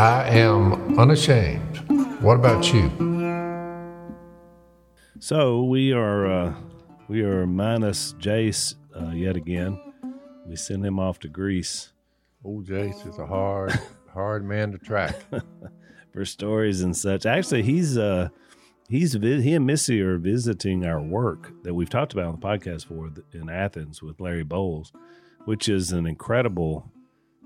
I am unashamed. What about you? So we are uh, we are minus Jace uh, yet again. We send him off to Greece Old Jace is a hard, hard man to track. for stories and such. Actually, he's uh he's he and Missy are visiting our work that we've talked about on the podcast for in Athens with Larry Bowles, which is an incredible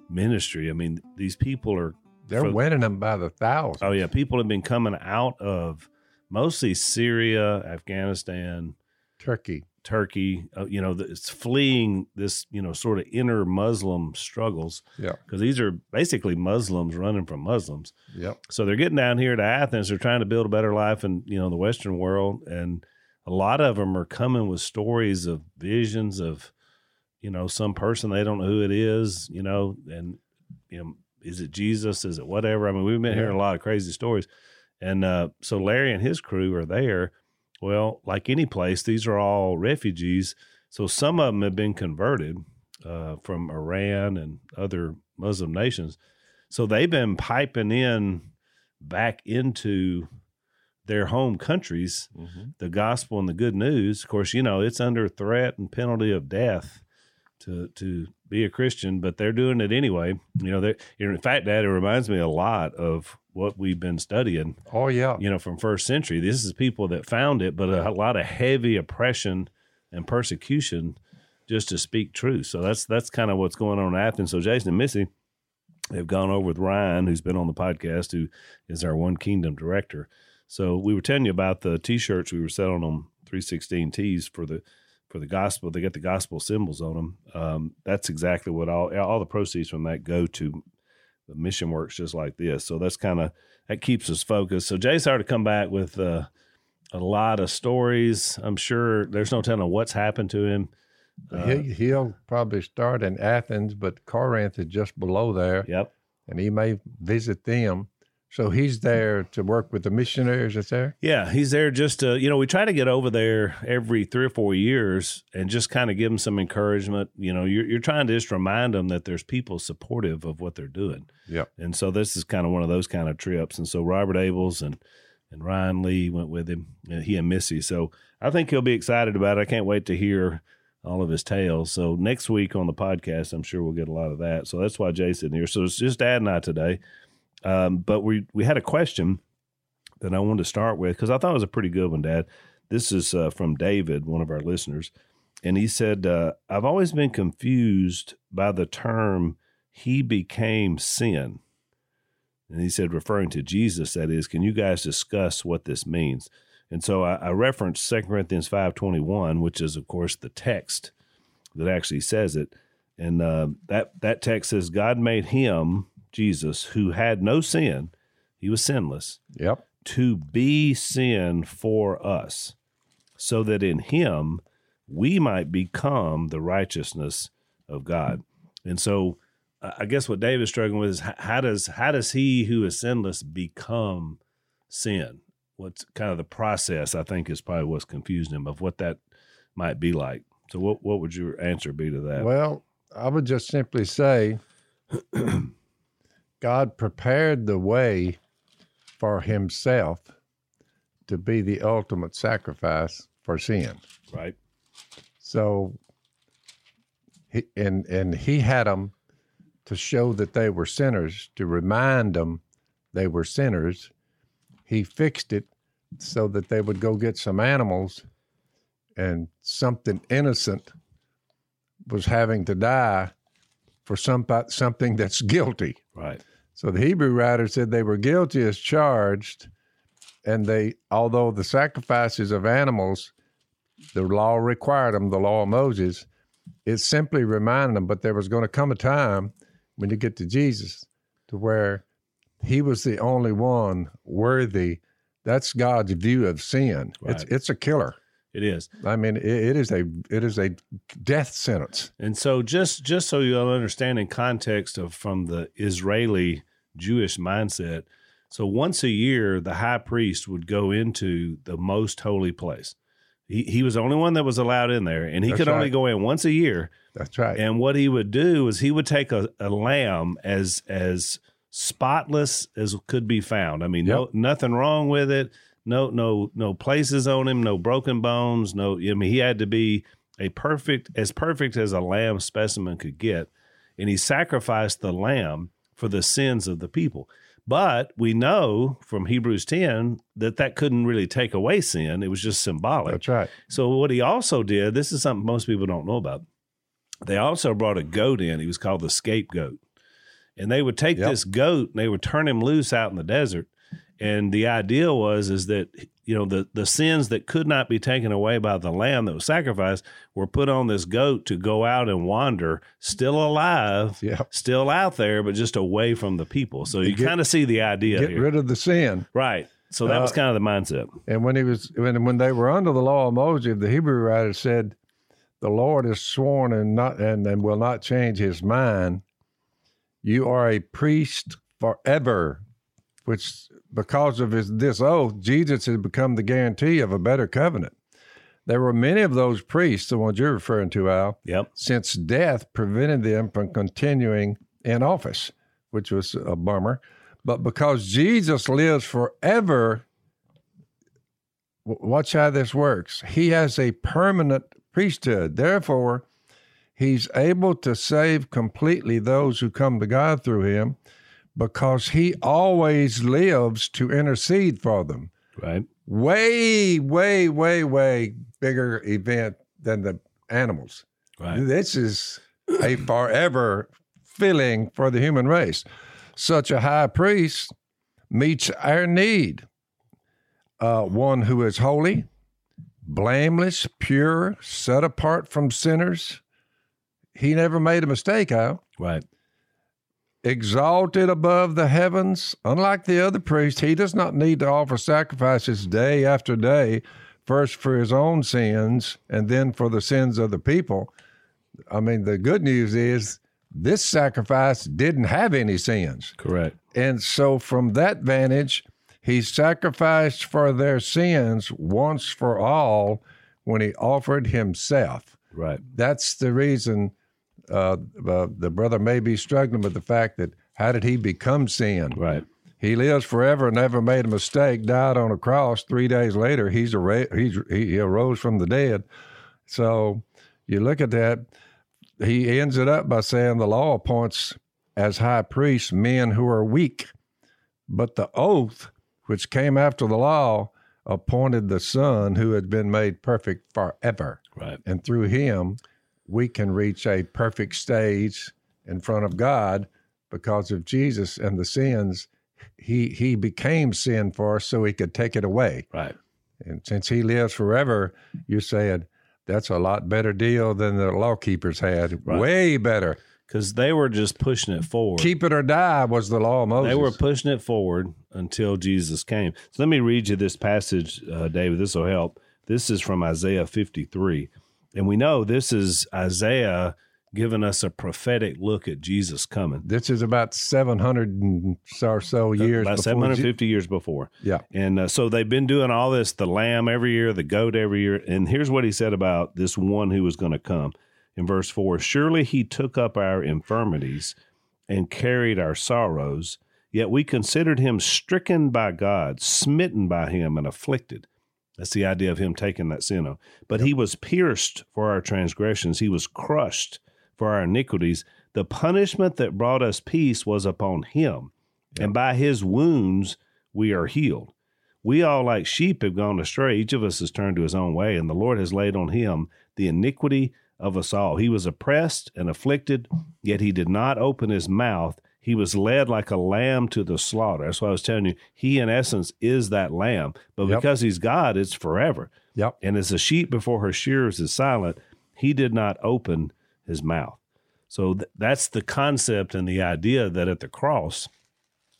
ministry. I mean, these people are They're For- winning them by the thousands. oh yeah, people have been coming out of mostly Syria, Afghanistan, Turkey. Turkey. Uh, you know, it's fleeing this you know sort of inner Muslim struggles Yeah. because these are basically Muslims running from Muslims. Yep. So they're getting down here to Athens. They're trying to build a better life in you know the Western world, and a lot of them are coming with stories of visions of you know some person they don't know who it is, you know, and you know is it Jesus? Is it whatever? I mean, we've been Yeah. hearing a lot of crazy stories, and uh, so Larry and his crew are there. Well, like any place, these are all refugees. So some of them have been converted uh, from Iran and other Muslim nations. So they've been piping in back into their home countries the gospel and the good news. Of course, you know it's under threat and penalty of death to to be a Christian, but they're doing it anyway. You know, they in fact, Dad, it reminds me a lot of what we've been studying. Oh yeah. You know, from first century. This is people that found it, but a, lot of heavy oppression and persecution just to speak truth. So that's that's kind of what's going on in Athens. So Jason and Missy have gone over with Ryan, who's been on the podcast, who is our One Kingdom director. So we were telling you about the T-shirts we were selling on 316 T's for the for the gospel. They got the gospel symbols on them. Um, that's exactly what all all the proceeds from that go to the mission works just like this. So that's kind of that keeps us focused. So Jay started to come back with uh, a lot of stories. I'm sure there's no telling what's happened to him. Uh, he, he'll probably start in Athens, but Corinth is just below there, Yep. and he may visit them. So he's there to work with the missionaries that's there. Yeah, he's there just to, you know, we try to get over there every three or four years and just kind of give them some encouragement. You know, you're, you're trying to just remind them that there's people supportive of what they're doing. Yeah. And so this is kind of one of those kind of trips. And so Robert Abels and, and Ryan Lee went with him, and he and Missy. So I think he'll be excited about it. I can't wait to hear all of his tales. So next week on the podcast, I'm sure we'll get a lot of that. So that's why Jason here. So it's just Dad and I today. Um, but we we had a question that I wanted to start with because I thought it was a pretty good one, Dad. This is uh, from David, one of our listeners, and he said, uh, "I've always been confused by the term he became sin." And he said, referring to Jesus, that is, can you guys discuss what this means? And so I, I referenced 2 Corinthians 5.21, which is, of course, the text that actually says it. And uh, that, that text says, God made him, Jesus, who had no sin, he was sinless, Yep. to be sin for us, so that in him we might become the righteousness of God. And so I guess what David's struggling with is how does how does he who is sinless become sin? What's kind of the process? I think is probably what's confusing him of what that might be like. So what what would your answer be to that? Well, I would just simply say God prepared the way for himself to be the ultimate sacrifice for sin. right? So he, and and he had them to show that they were sinners, to remind them they were sinners. He fixed it so that they would go get some animals and something innocent was having to die for some, something that's guilty. Right. So the Hebrew writer said they were guilty as charged, and they, although the sacrifices of animals, the law required them, the law of Moses, it simply reminded them. But there was going to come a time when you get to Jesus, to where He was the only one worthy. That's God's view of sin. It's it's a killer. It is. I mean, it, it is a it is a death sentence. And so just just so you'll understand in context of from the Israeli Jewish mindset, so once a year the high priest would go into the most holy place. He he was the only one that was allowed in there and he That's could only go in once a year. That's right. And what he would do is he would take a, a lamb as as spotless as could be found. I mean, yep. no nothing wrong with it. No, no, no places on him. No broken bones. No, I mean, he had to be a perfect, as perfect as a lamb specimen could get, and he sacrificed the lamb for the sins of the people. But we know from Hebrews 10 that that couldn't really take away sin. It was just symbolic. That's right. So, what he also did, this is something most people don't know about. They also brought a goat in. He was called the scapegoat. And they would take yep. this goat and they would turn him loose out in the desert. And the idea was is that you know the the sins that could not be taken away by the lamb that was sacrificed were put on this goat to go out and wander still alive yep. still out there but just away from the people. So you kind of see the idea get here. rid of the sin. Right. So that uh, was kind of the mindset. and when he was when when they were under the law of moses the hebrew writer said the lord has sworn and not and, and will not change his mind. You are a priest forever which because of his, this oath, Jesus has become the guarantee of a better covenant. There were many of those priests, the ones you're referring to, Al, yep. since death prevented them from continuing in office, which was a bummer. But because Jesus lives forever, watch how this works. He has a permanent priesthood. Therefore, he's able to save completely those who come to God through him because he always lives to intercede for them. Right. Way, way, way, way bigger event than the animals. Right. This is a forever filling for the human race. Such a high priest meets our need. Uh, one who is holy, blameless, pure, set apart from sinners. He never made a mistake, Al. Right exalted above the heavens. Unlike the other priests, he does not need to offer sacrifices day after day, first for his own sins and then for the sins of the people. I mean, the good news is this sacrifice didn't have any sins. Correct. And so, from that vantage, he sacrificed for their sins once for all when he offered himself. Right. That's the reason uh, uh, the brother may be struggling with the fact that how did he become sin? Right. He lives forever, never made a mistake, died on a cross. Three days later, he's a he's, he arose from the dead. So you look at that, he ends it up by saying the law appoints as high priests men who are weak, but the oath which came after the law appointed the Son who had been made perfect forever. Right. And through him, we can reach a perfect stage in front of God because of Jesus and the sins. He he became sin for us so he could take it away. Right. And since he lives forever, you said that's a lot better deal than the law keepers had. Right. Way better. Because they were just pushing it forward. Keep it or die was the law of Moses. They were pushing it forward until Jesus came. So let me read you this passage, uh, David. This will help. This is from Isaiah 53. And we know this is Isaiah giving us a prophetic look at Jesus coming. This is about 700 or so years About 750 years before. Yeah. And uh, so they've been doing all this the lamb every year, the goat every year. And here's what he said about this one who was going to come in verse 4 Surely he took up our infirmities and carried our sorrows, yet we considered him stricken by God, smitten by him, and afflicted. That's the idea of him taking that sin on. But yep. he was pierced for our transgressions, he was crushed for our iniquities. The punishment that brought us peace was upon him, yep. and by his wounds we are healed. We all, like sheep, have gone astray. Each of us has turned to his own way, and the Lord has laid on him the iniquity of us all. He was oppressed and afflicted, yet he did not open his mouth. He was led like a lamb to the slaughter. That's why I was telling you, he in essence is that lamb. But yep. because he's God, it's forever. Yep. And as a sheep before her shearers is silent, he did not open his mouth. So th- that's the concept and the idea that at the cross,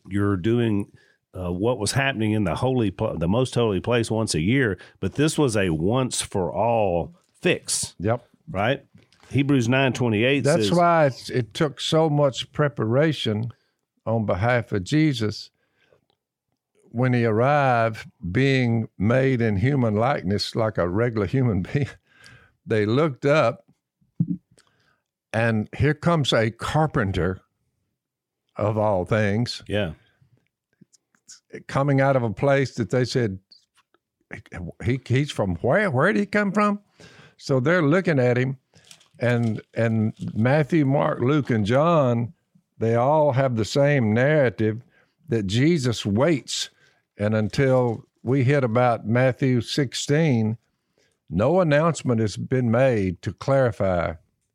you're doing uh, what was happening in the holy, pl- the most holy place once a year, but this was a once for all fix. Yep. Right. Hebrews nine twenty eight. That's says, why it took so much preparation on behalf of Jesus when he arrived, being made in human likeness like a regular human being. They looked up, and here comes a carpenter, of all things, Yeah. coming out of a place that they said he he's from where? Where did he come from? So they're looking at him, and and Matthew, Mark, Luke, and John, they all have the same narrative that Jesus waits, and until we hit about Matthew 16, no announcement has been made to clarify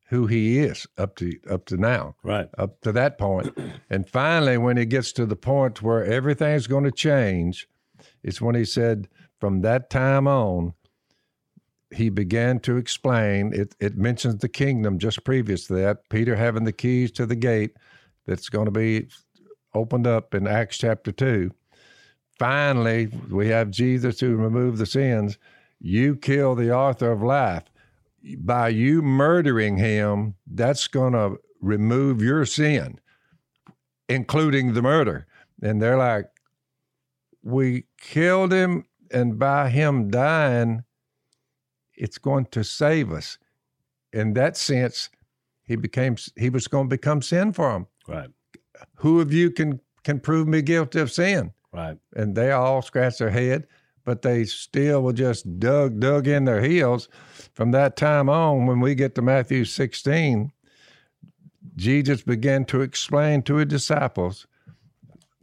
who he is up to up to now Right. up to that point. And finally, when he gets to the point where everything's going to change, it's when he said, from that time on, he began to explain. It, it mentions the kingdom just previous to that, Peter having the keys to the gate that's going to be opened up in Acts chapter 2. Finally, we have Jesus to remove the sins. You kill the author of life by you murdering him, that's going to remove your sin, including the murder. And they're like, we killed him, and by him dying, it's going to save us. In that sense, he became he was going to become sin for him. Right. Who of you can can prove me guilty of sin? Right. and they all scratch their head, but they still will just dug dug in their heels. From that time on, when we get to Matthew 16, Jesus began to explain to his disciples.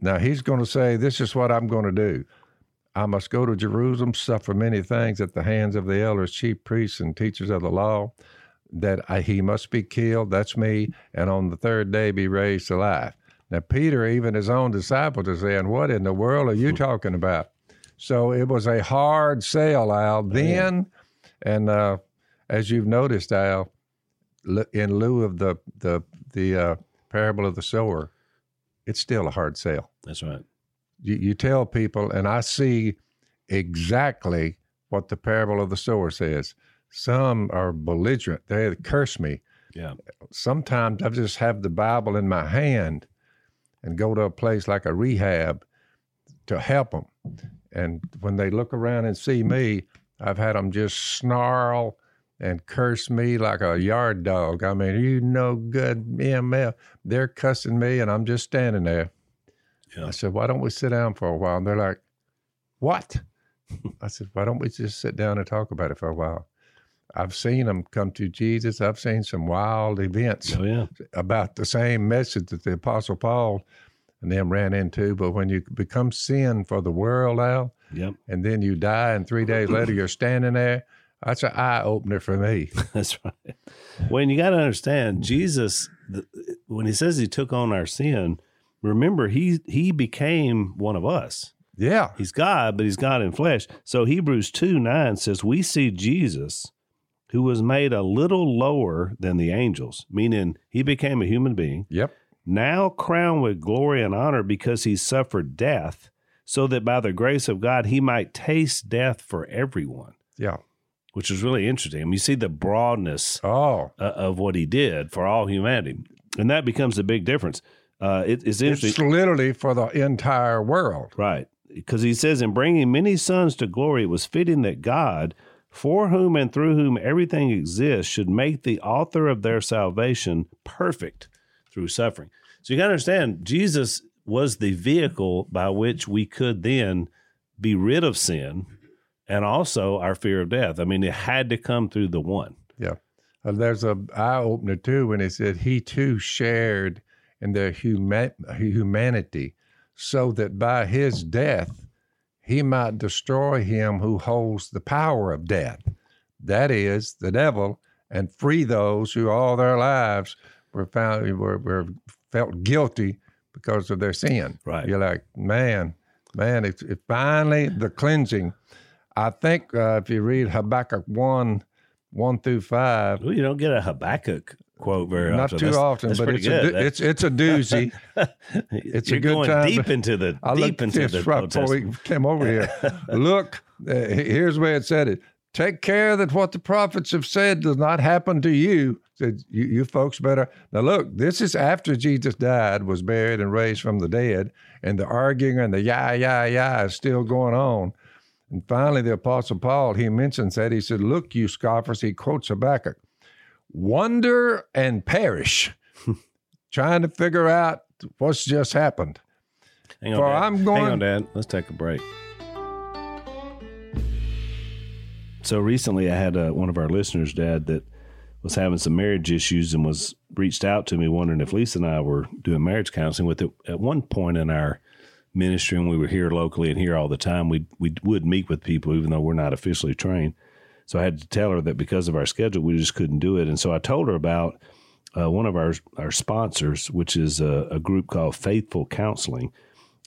Now he's going to say, This is what I'm going to do. I must go to Jerusalem, suffer many things at the hands of the elders, chief priests, and teachers of the law, that I, he must be killed. That's me. And on the third day be raised to life. Now, Peter, even his own disciples, are saying, What in the world are you talking about? So it was a hard sell, Al, then. And uh, as you've noticed, Al, in lieu of the, the, the uh, parable of the sower, it's still a hard sell That's right. You, you tell people, and I see exactly what the parable of the sower says. Some are belligerent; they curse me. Yeah. Sometimes I just have the Bible in my hand and go to a place like a rehab to help them. And when they look around and see me, I've had them just snarl and curse me like a yard dog. I mean, you no good ML. They're cussing me, and I'm just standing there. Yeah. I said, why don't we sit down for a while? And they're like, what? I said, why don't we just sit down and talk about it for a while? I've seen them come to Jesus. I've seen some wild events Oh yeah. about the same message that the Apostle Paul and them ran into. But when you become sin for the world, Al, Yep. and then you die, and three days later you're standing there, that's an eye opener for me. That's right. When you got to understand, Jesus, the, when he says he took on our sin, remember he he became one of us. Yeah. He's God, but he's God in flesh. So Hebrews 2 9 says, We see Jesus, who was made a little lower than the angels, meaning he became a human being, Yep. now crowned with glory and honor because he suffered death, so that by the grace of God he might taste death for everyone, Yeah. which is really interesting. I mean, you see the broadness Oh, of what he did for all humanity. And that becomes a big difference. Uh, it, it's interesting. it's literally for the entire world. Right. Because he says, in bringing many sons to glory, it was fitting that God, for whom and through whom everything exists, should make the author of their salvation perfect through suffering. So you got to understand, Jesus was the vehicle by which we could then be rid of sin and also our fear of death. I mean, it had to come through the one. Yeah. Uh, there's a eye opener too when he said he too shared in their huma- humanity, so that by his death he might destroy him who holds the power of death, that is the devil, and free those who all their lives were found were, were felt guilty because of their sin. Right. You're like, man, man, it's it finally the cleansing. I think uh, if you read Habakkuk one, one through five, Well, you don't get a Habakkuk quote very not often. too That's- often, that's but it's a, good. That- it's it's a doozy. it's a good going time deep into the I deep into the right before we came over here. Look, uh, here's where it said it. Take care that what the prophets have said does not happen to you. Said you, you folks better now. Look, this is after Jesus died, was buried, and raised from the dead, and the arguing and the yah yah yah is still going on. And finally, the Apostle Paul he mentions that he said, "Look, you scoffers," he quotes Habakkuk, "wonder and perish." trying to figure out what's just happened. Hang on, For Dad. I'm Hang going- on, Dad. Let's take a break. So recently, I had uh, one of our listeners, Dad, that was having some marriage issues and was reached out to me wondering if Lisa and I were doing marriage counseling with it. At one point in our ministry, when we were here locally and here all the time, we we would meet with people, even though we're not officially trained. So I had to tell her that because of our schedule, we just couldn't do it. And so I told her about uh, one of our our sponsors, which is a, a group called Faithful Counseling.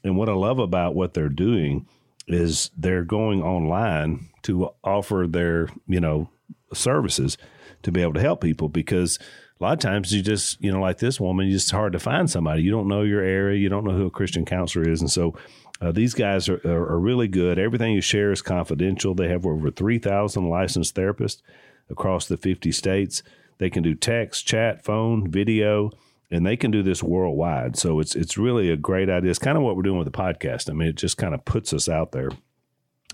And what I love about what they're doing is they're going online to offer their, you know, services to be able to help people because a lot of times you just, you know, like this woman, it's hard to find somebody. You don't know your area, you don't know who a Christian counselor is. And so uh, these guys are, are, really good. Everything you share is confidential. They have over 3,000 licensed therapists across the 50 states. They can do text, chat, phone, video, and they can do this worldwide. So it's it's really a great idea. It's kind of what we're doing with the podcast. I mean, it just kind of puts us out there.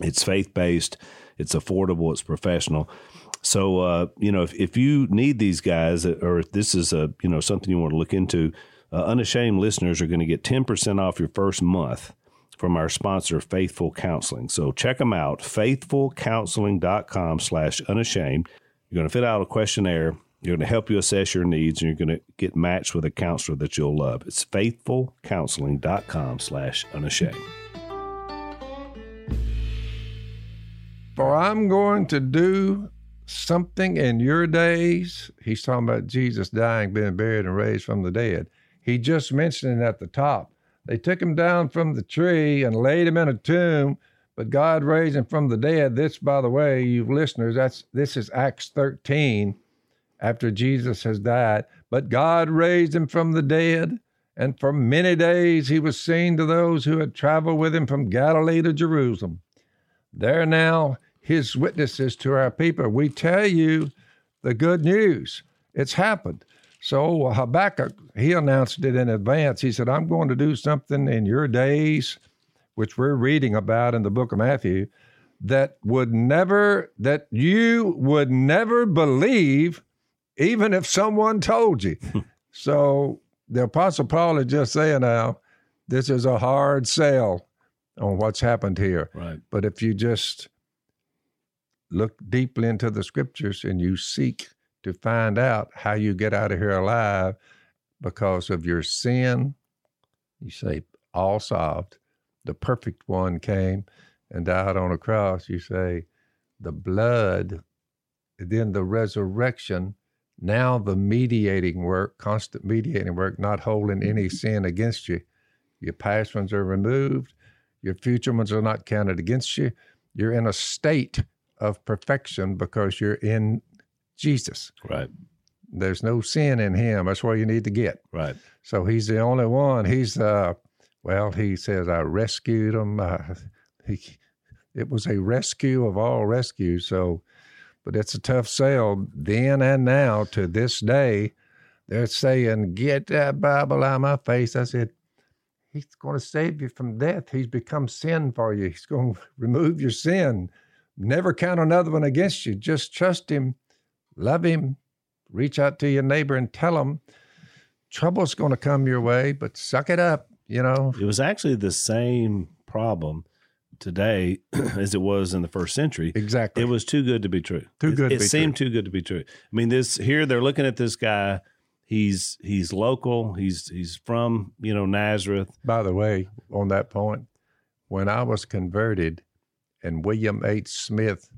It's faith based, it's affordable, it's professional. So uh, you know, if, if you need these guys, or if this is a you know something you want to look into, uh, unashamed listeners are going to get ten percent off your first month from our sponsor, Faithful Counseling. So check them out, faithfulcounseling.com slash unashamed. You're going to fill out a questionnaire. You're going to help you assess your needs, and you're going to get matched with a counselor that you'll love. It's faithfulcounseling.com slash unashamed. For I'm going to do something in your days. He's talking about Jesus dying, being buried, and raised from the dead. He just mentioned it at the top. They took him down from the tree and laid him in a tomb, but God raised him from the dead. This, by the way, you listeners, that's this is Acts 13 after Jesus has died. But God raised him from the dead, and for many days he was seen to those who had traveled with him from Galilee to Jerusalem. They're now his witnesses to our people. We tell you the good news. It's happened. So uh, Habakkuk, he announced it in advance. He said, I'm going to do something in your days, which we're reading about in the book of Matthew, that would never, that you would never believe, even if someone told you. so the Apostle Paul is just saying now, this is a hard sell on what's happened here. Right. But if you just look deeply into the scriptures and you seek to find out how you get out of here alive because of your sin, you say, all solved. The perfect one came and died on a cross. You say, the blood, then the resurrection, now the mediating work, constant mediating work, not holding any mm-hmm. sin against you. Your past ones are removed, your future ones are not counted against you. You're in a state of perfection because you're in Jesus. Right. There's no sin in him. That's where you need to get. Right. So he's the only one. He's uh, well, he says I rescued him. Uh, he, it was a rescue of all rescues. So, but it's a tough sell then and now to this day. They're saying, "Get that Bible out of my face." I said, "He's going to save you from death. He's become sin for you. He's going to remove your sin. Never count another one against you. Just trust Him, love Him, reach out to your neighbor and tell him trouble's going to come your way, but suck it up. You know, It was actually the same problem today as it was in the first century. exactly. It was too good to be true. Too It- good to It, seemed too good to be true. I mean, this here they're looking at this guy. He's he's local. He's he's from you know Nazareth. By the way, on that point, when I was converted and William H. Smith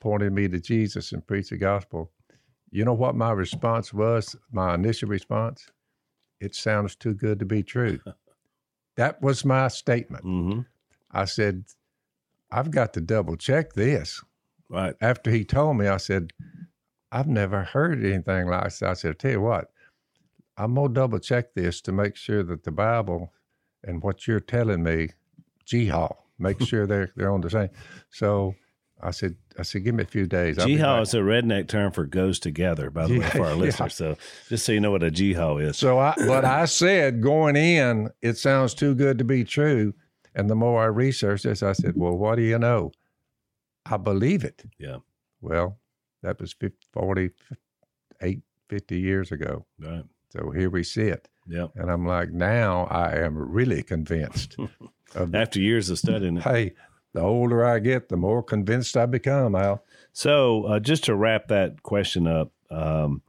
pointed me to Jesus and preached the gospel, you know what my response was? My initial response? It sounds too good to be true. that was my statement. hmm I said, I've got to double check this. Right. after he told me, I said, I've never heard anything like this. I said, I tell you what, I'm gonna double check this to make sure that the Bible and what you're telling me, jihad, make sure they're they're on the same. So I said, I said, give me a few days. I'll is a redneck term for goes together. By the way, for our yeah. listeners. So just so you know what a jihad is. So I, but I said going in, it sounds too good to be true. And the more I researched this, I said, well, what do you know? I believe it. Yeah. Well, that was 50, 48, 50 years ago. Right. So here we sit. Yep. And I'm like, now I am really convinced. of, After years of studying it. hey, the older I get, the more convinced I become, Al. So uh, just to wrap that question up, um,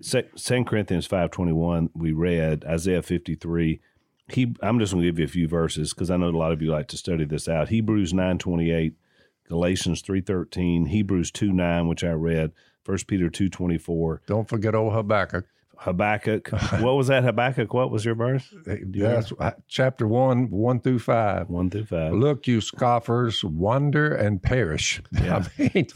Second Corinthians five twenty one, we read Isaiah fifty three. He, I'm just going to give you a few verses because I know a lot of you like to study this out. Hebrews nine twenty eight, Galatians three thirteen, Hebrews two nine, which I read, First Peter two twenty four. Don't forget old Habakkuk. Habakkuk. what was that? Habakkuk. What was your verse? That's uh, chapter one, one through five. One through five. Look, you scoffers, wonder and perish. Yeah. I mean,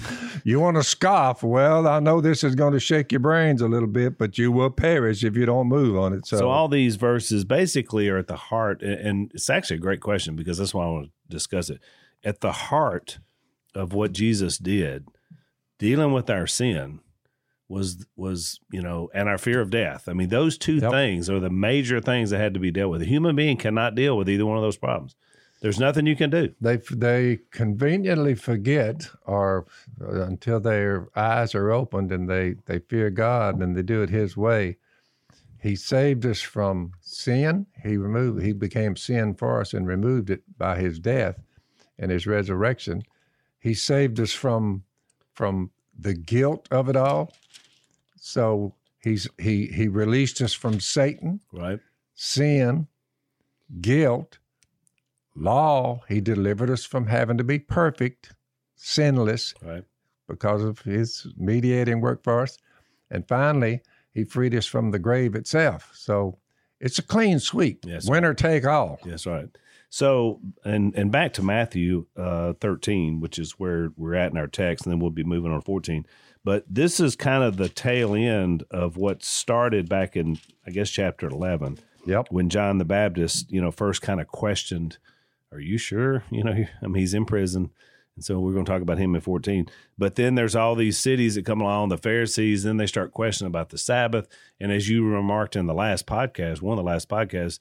you want to scoff? Well, I know this is going to shake your brains a little bit, but you will perish if you don't move on it. So, So all these verses basically are at the heart, and it's actually a great question because that's why I want to discuss it. At the heart of what Jesus did, dealing with our sin, was was you know, and our fear of death. I mean, those two Yep. things are the major things that had to be dealt with. A human being cannot deal with either one of those problems. There's nothing you can do. they they conveniently forget, or uh, until their eyes are opened and they they fear God and they do it His way. He saved us from sin. He removed. He became sin for us and removed it by His death and His resurrection. He saved us from from the guilt of it all. So he's he he released us from Satan, Right. sin, guilt, law. He delivered us from having to be perfect, sinless, Right. because of his mediating work for us. And finally, he freed us from the grave itself. So it's a clean sweep. Yes. Winner take all. That's right. So, and and back to Matthew uh, 13, which is where we're at in our text, and then we'll be moving on to 14. But this is kind of the tail end of what started back in, I guess, chapter 11, Yep. when John the Baptist, you know, first kind of questioned, "Are you sure?" You know, I mean, he's in prison, and so we're going to talk about him in 14. But then there's all these cities that come along, the Pharisees, then they start questioning about the Sabbath, and as you remarked in the last podcast, one of the last podcasts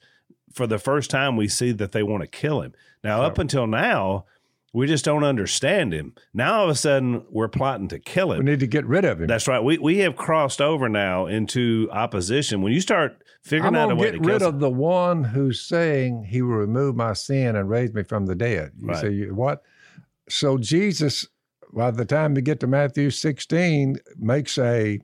for the first time we see that they want to kill him. Now, up until now, we just don't understand him. Now, all of a sudden, we're plotting to kill him. We need to get rid of him. That's right. We we have crossed over now into opposition. When you start figuring out a way to to get rid some- of the one who's saying he will remove my sin and raise me from the dead. You Right. say, what? So Jesus, by the time we get to Matthew 16, makes a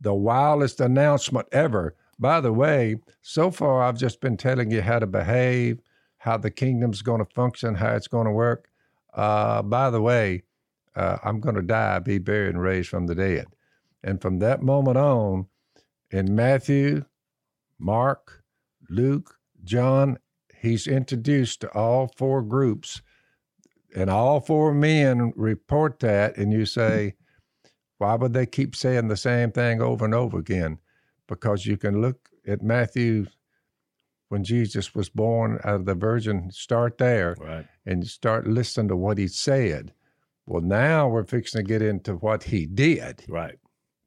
the wildest announcement ever. By the way, so far I've just been telling you how to behave, how the kingdom's going to function, how it's going to work. Uh, by the way, uh, I'm going to die, be buried, and raised from the dead. And from that moment on, in Matthew, Mark, Luke, John, he's introduced to all four groups, and all four men report that, and you say, why would they keep saying the same thing over and over again? Because you can look at Matthew when Jesus was born out of the Virgin, start there right. and start listening to what he said. Well, now we're fixing to get into what he did, Right.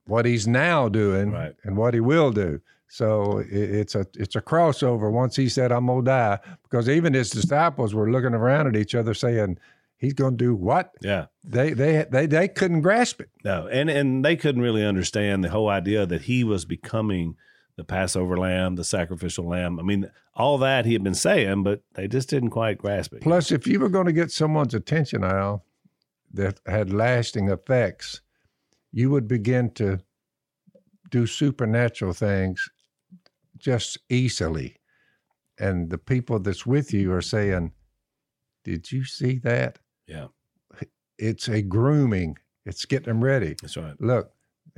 what he's now doing, Right. and what he will do. So it, it's a it's a crossover. Once he said, "I'm gonna die," because even his disciples were looking around at each other, saying, "He's gonna do what?" Yeah. They they they they couldn't grasp it. No, and and they couldn't really understand the whole idea that he was becoming the Passover lamb, the sacrificial lamb. I mean, all that he had been saying, but they just didn't quite grasp it. Plus, if you were going to get someone's attention, Al, that had lasting effects, you would begin to do supernatural things just easily. And the people that's with you are saying, Did you see that? Yeah. It's a grooming, it's getting them ready. That's right. Look,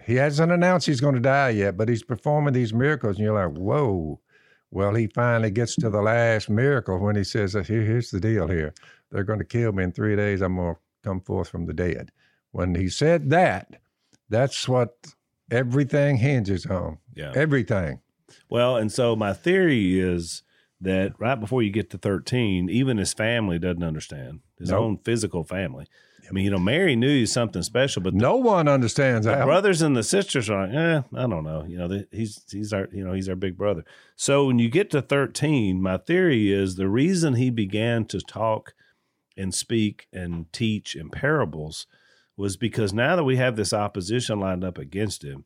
he hasn't announced he's going to die yet, but he's performing these miracles, and you're like, whoa. Well, he finally gets to the last miracle when he says, uh, Here, here's the deal here. They're going to kill me in three days. I'm going to come forth from the dead. When he said that, that's what everything hinges on. Yeah. Everything. Well, and so my theory is that right before you get to 13, even his family doesn't understand his Nope. own physical family. I mean, you know, Mary knew he's something special, but No one understands the that. brothers and the sisters are like, eh, I don't know. You know, they, he's he's our you know he's our big brother. So when you get to thirteen, my theory is the reason he began to talk and speak and teach in parables was because now that we have this opposition lined up against him,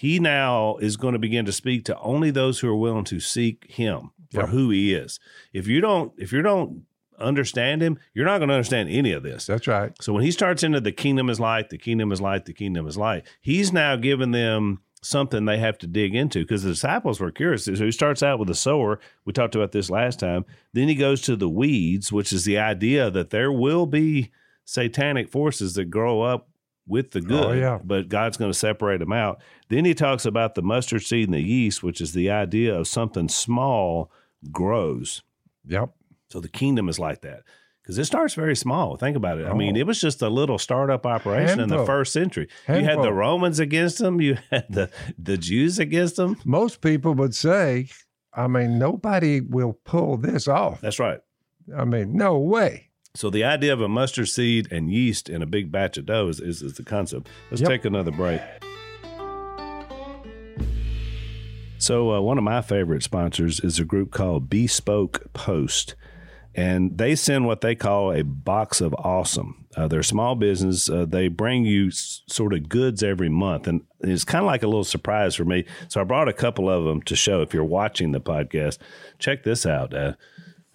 he now is going to begin to speak to only those who are willing to seek him for Yep. who he is. If you don't, if you don't understand him, you're not going to understand any of this. That's right. So when he starts into the kingdom is light, the kingdom is light, the kingdom is light, he's now giving them something they have to dig into because the disciples were curious. So he starts out with the sower. We talked about this last time. Then he goes to the weeds, which is the idea that there will be satanic forces that grow up with the oh, good, Oh, yeah. but God's going to separate them out. Then he talks about the mustard seed and the yeast, which is the idea of something small grows. Yep. So the kingdom is like that because it starts very small. Think about it. I mean, Oh. it was just a little startup operation in the first century. You had the Romans against them. You had the the Jews against them. Most people would say, I mean, nobody will pull this off. That's right. I mean, no way. So the idea of a mustard seed and yeast in a big batch of dough is, is, is the concept. Let's Yep. take another break. So uh, one of my favorite sponsors is a group called Bespoke Post, and they send what they call a box of awesome. Uh, they're a small business. Uh, they bring you s- sort of goods every month, and it's kind of like a little surprise for me. So I brought a couple of them to show. If you're watching the podcast, check this out.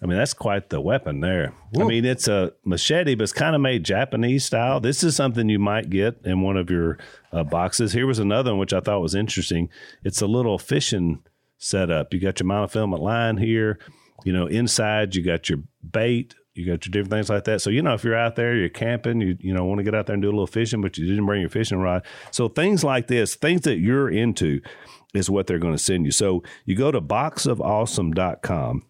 I mean, that's quite the weapon there. I mean, it's a machete, but it's kind of made Japanese style. This is something you might get in one of your uh, boxes. Here was another one which I thought was interesting. It's a little fishing setup. You got your monofilament line here. You know, inside you got your bait. You got your different things like that. So you know, if you're out there, you're camping, you you know want to get out there and do a little fishing, but you didn't bring your fishing rod. So things like this, things that you're into, is what they're going to send you. So you go to boxofawesome.com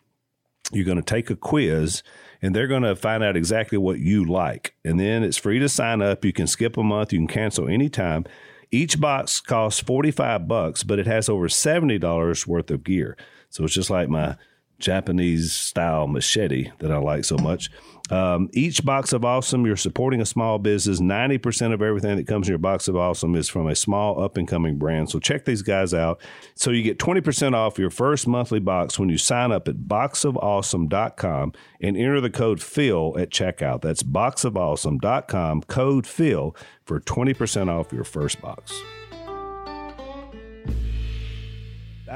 you're going to take a quiz and they're going to find out exactly what you like. And then it's free to sign up. You can skip a month, you can cancel anytime. Each box costs 45 bucks, but it has over $70 worth of gear. So it's just like my Japanese style machete that I like so much. Um, each box of awesome, you're supporting a small business. 90% of everything that comes in your box of awesome is from a small up and coming brand. So check these guys out. So you get 20% off your first monthly box when you sign up at boxofawesome.com and enter the code PHIL at checkout. That's boxofawesome.com, code PHIL for 20% off your first box.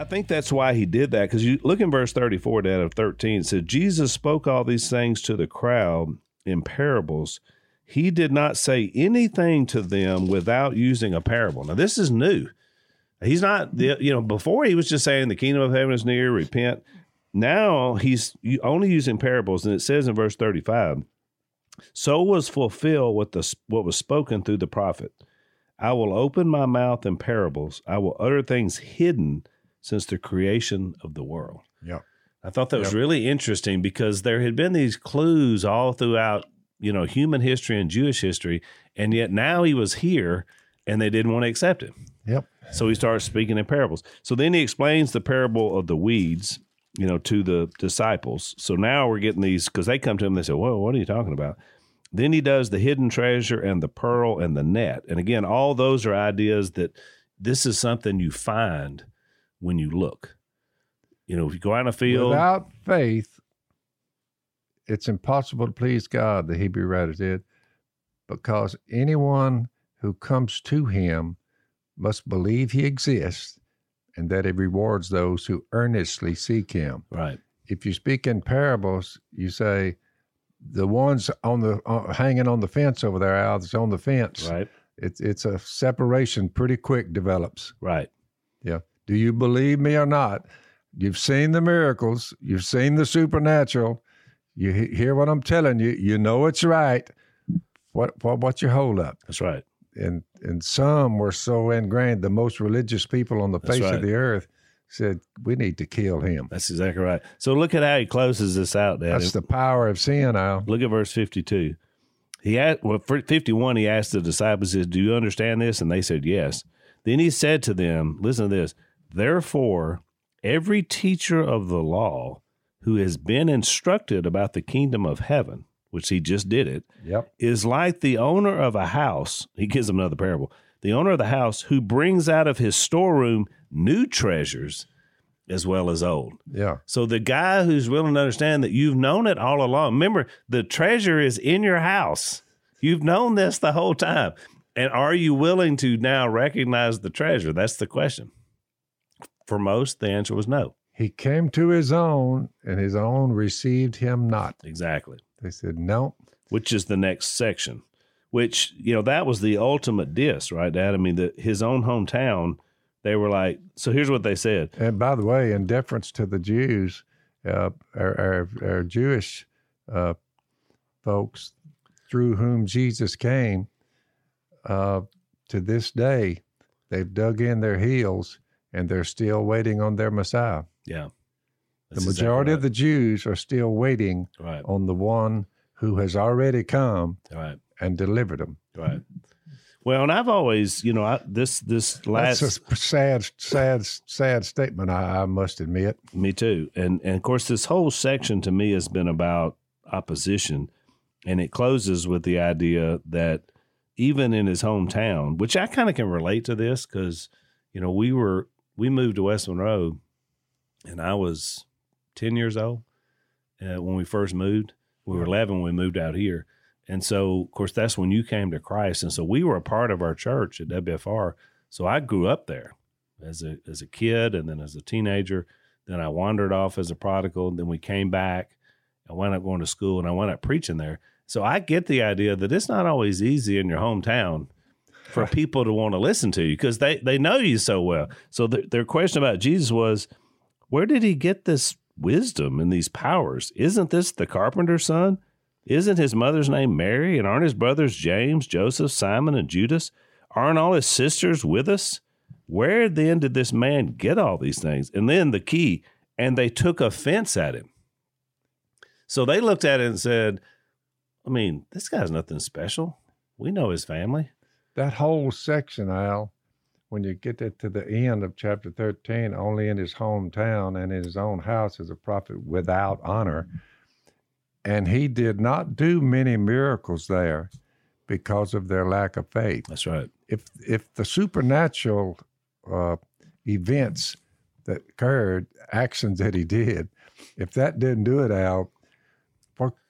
I think that's why he did that because you look in verse 34 down of 13. It said, Jesus spoke all these things to the crowd in parables. He did not say anything to them without using a parable. Now, this is new. He's not, the you know, before he was just saying the kingdom of heaven is near, repent. Now he's only using parables. And it says in verse 35, so was fulfilled what, the, what was spoken through the prophet. I will open my mouth in parables. I will utter things hidden since the creation of the world. Yeah. I thought that was really interesting because there had been these clues all throughout, you know, human history and Jewish history, and yet now he was here and they didn't want to accept him. Yep. So he starts speaking in parables. So then he explains the parable of the weeds, you know, to the disciples. So now we're getting these because they come to him and they say, Whoa, what are you talking about? Then he does the hidden treasure and the pearl and the net. And again, all those are ideas that this is something you find when you look. You know, if you go out in a field, Without faith, it's impossible to please God, the Hebrew writer did, because anyone who comes to him must believe he exists and that he rewards those who earnestly seek him. right? If you speak in parables, you say, the ones on the uh, hanging on the fence over there, Al, that's on the fence. Right, It's it's a separation pretty quick develops. right. Do you believe me or not? You've seen the miracles. You've seen the supernatural. You he- hear what I'm telling you. You know it's right. What what what's your hold up? That's right. And and some were so ingrained. The most religious people on the That's face right. of the earth said we need to kill him. That's exactly right. So look at how he closes this out, Dad. That's the power of sin, Al. Look at verse 52. He asked, well, for 51, he asked the disciples, Do you understand this? And they said, Yes. Then he said to them, Listen to this. Therefore, every teacher of the law who has been instructed about the kingdom of heaven, which he just did it, Yep. is like the owner of a house. He gives them another parable. The owner of the house who brings out of his storeroom new treasures as well as old. Yeah. So the guy who's willing to understand that you've known it all along. Remember, the treasure is in your house. You've known this the whole time. And are you willing to now recognize the treasure? That's the question. For most, the answer was no. He came to his own, and his own received him not. Exactly. They said, No. Which is the next section. Which you know that was the ultimate diss, right, Dad? I mean, the, his own hometown. They were like, so here's what they said. And by the way, in deference to the Jews, uh, our, our, our Jewish uh, folks through whom Jesus came, uh, to this day, they've dug in their heels and they're still waiting on their Messiah. Yeah. the majority exactly of the Jews are still waiting right. on the one who has already come Right. and delivered them. Right. Well, and I've always, you know, I, this this last That's a sad, sad, sad statement. I, I must admit. Me too. And and of course this whole section to me has been about opposition and it closes with the idea that even in his hometown, which I kind of can relate to this cuz you know, we were we moved to West Monroe and I was 10 years old uh, when we first moved. We were 11 when we moved out here. And so, of course, that's when you came to Christ. And so we were a part of our church at WFR. So I grew up there as a as a kid and then as a teenager. Then I wandered off as a prodigal. Then we came back. I wound up going to school and I wound up preaching there. So I get the idea that it's not always easy in your hometown for people to want to listen to you because they, they know you so well. So the, their question about Jesus was, where did he get this wisdom and these powers? Isn't this the carpenter's son? Isn't his mother's name Mary? And aren't his brothers James, Joseph, Simon, and Judas? Aren't all his sisters with us? Where then did this man get all these things? And then the key, and they took offense at him. So they looked at it and said, I mean, this guy's nothing special. We know his family. That whole section, Al, when you get to the end of chapter 13, only in his hometown and in his own house is a prophet without honor. And he did not do many miracles there because of their lack of faith. That's right. If if the supernatural uh, events that occurred, actions that he did, if that didn't do it, Al,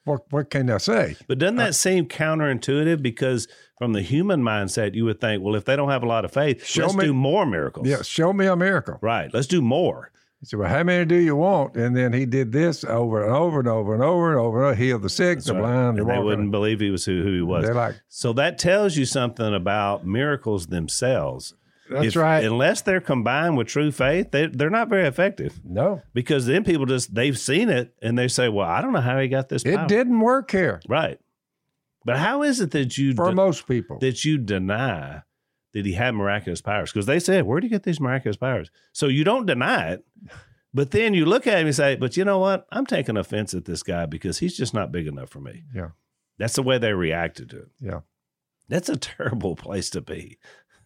what what, can I say? But doesn't uh, that seem counterintuitive? Because from the human mindset, you would think, well, if they don't have a lot of faith, Show let's me- do more miracles. Yeah, show me a miracle. Right. Let's do more. He said, Well, how many do you want? And then he did this over and over and over and over and over. and over, Healed the sick, the Right. blind, the and they wouldn't believe he was who, who he was. They're like, So that tells you something about miracles themselves. That's If- right. Unless they're combined with true faith, they, they're not very effective no, because then people just, they've seen it and they say, well, I don't know how he got this it power. didn't work here Right. But how is it that you for de- most people. that you deny that he had miraculous powers? Because they said, where do you get these miraculous powers? So you don't deny it, but then you look at him and say, but you know what? I'm taking offense at this guy because he's just not big enough for me. Yeah. That's the way they reacted to it. Yeah. That's a terrible place to be.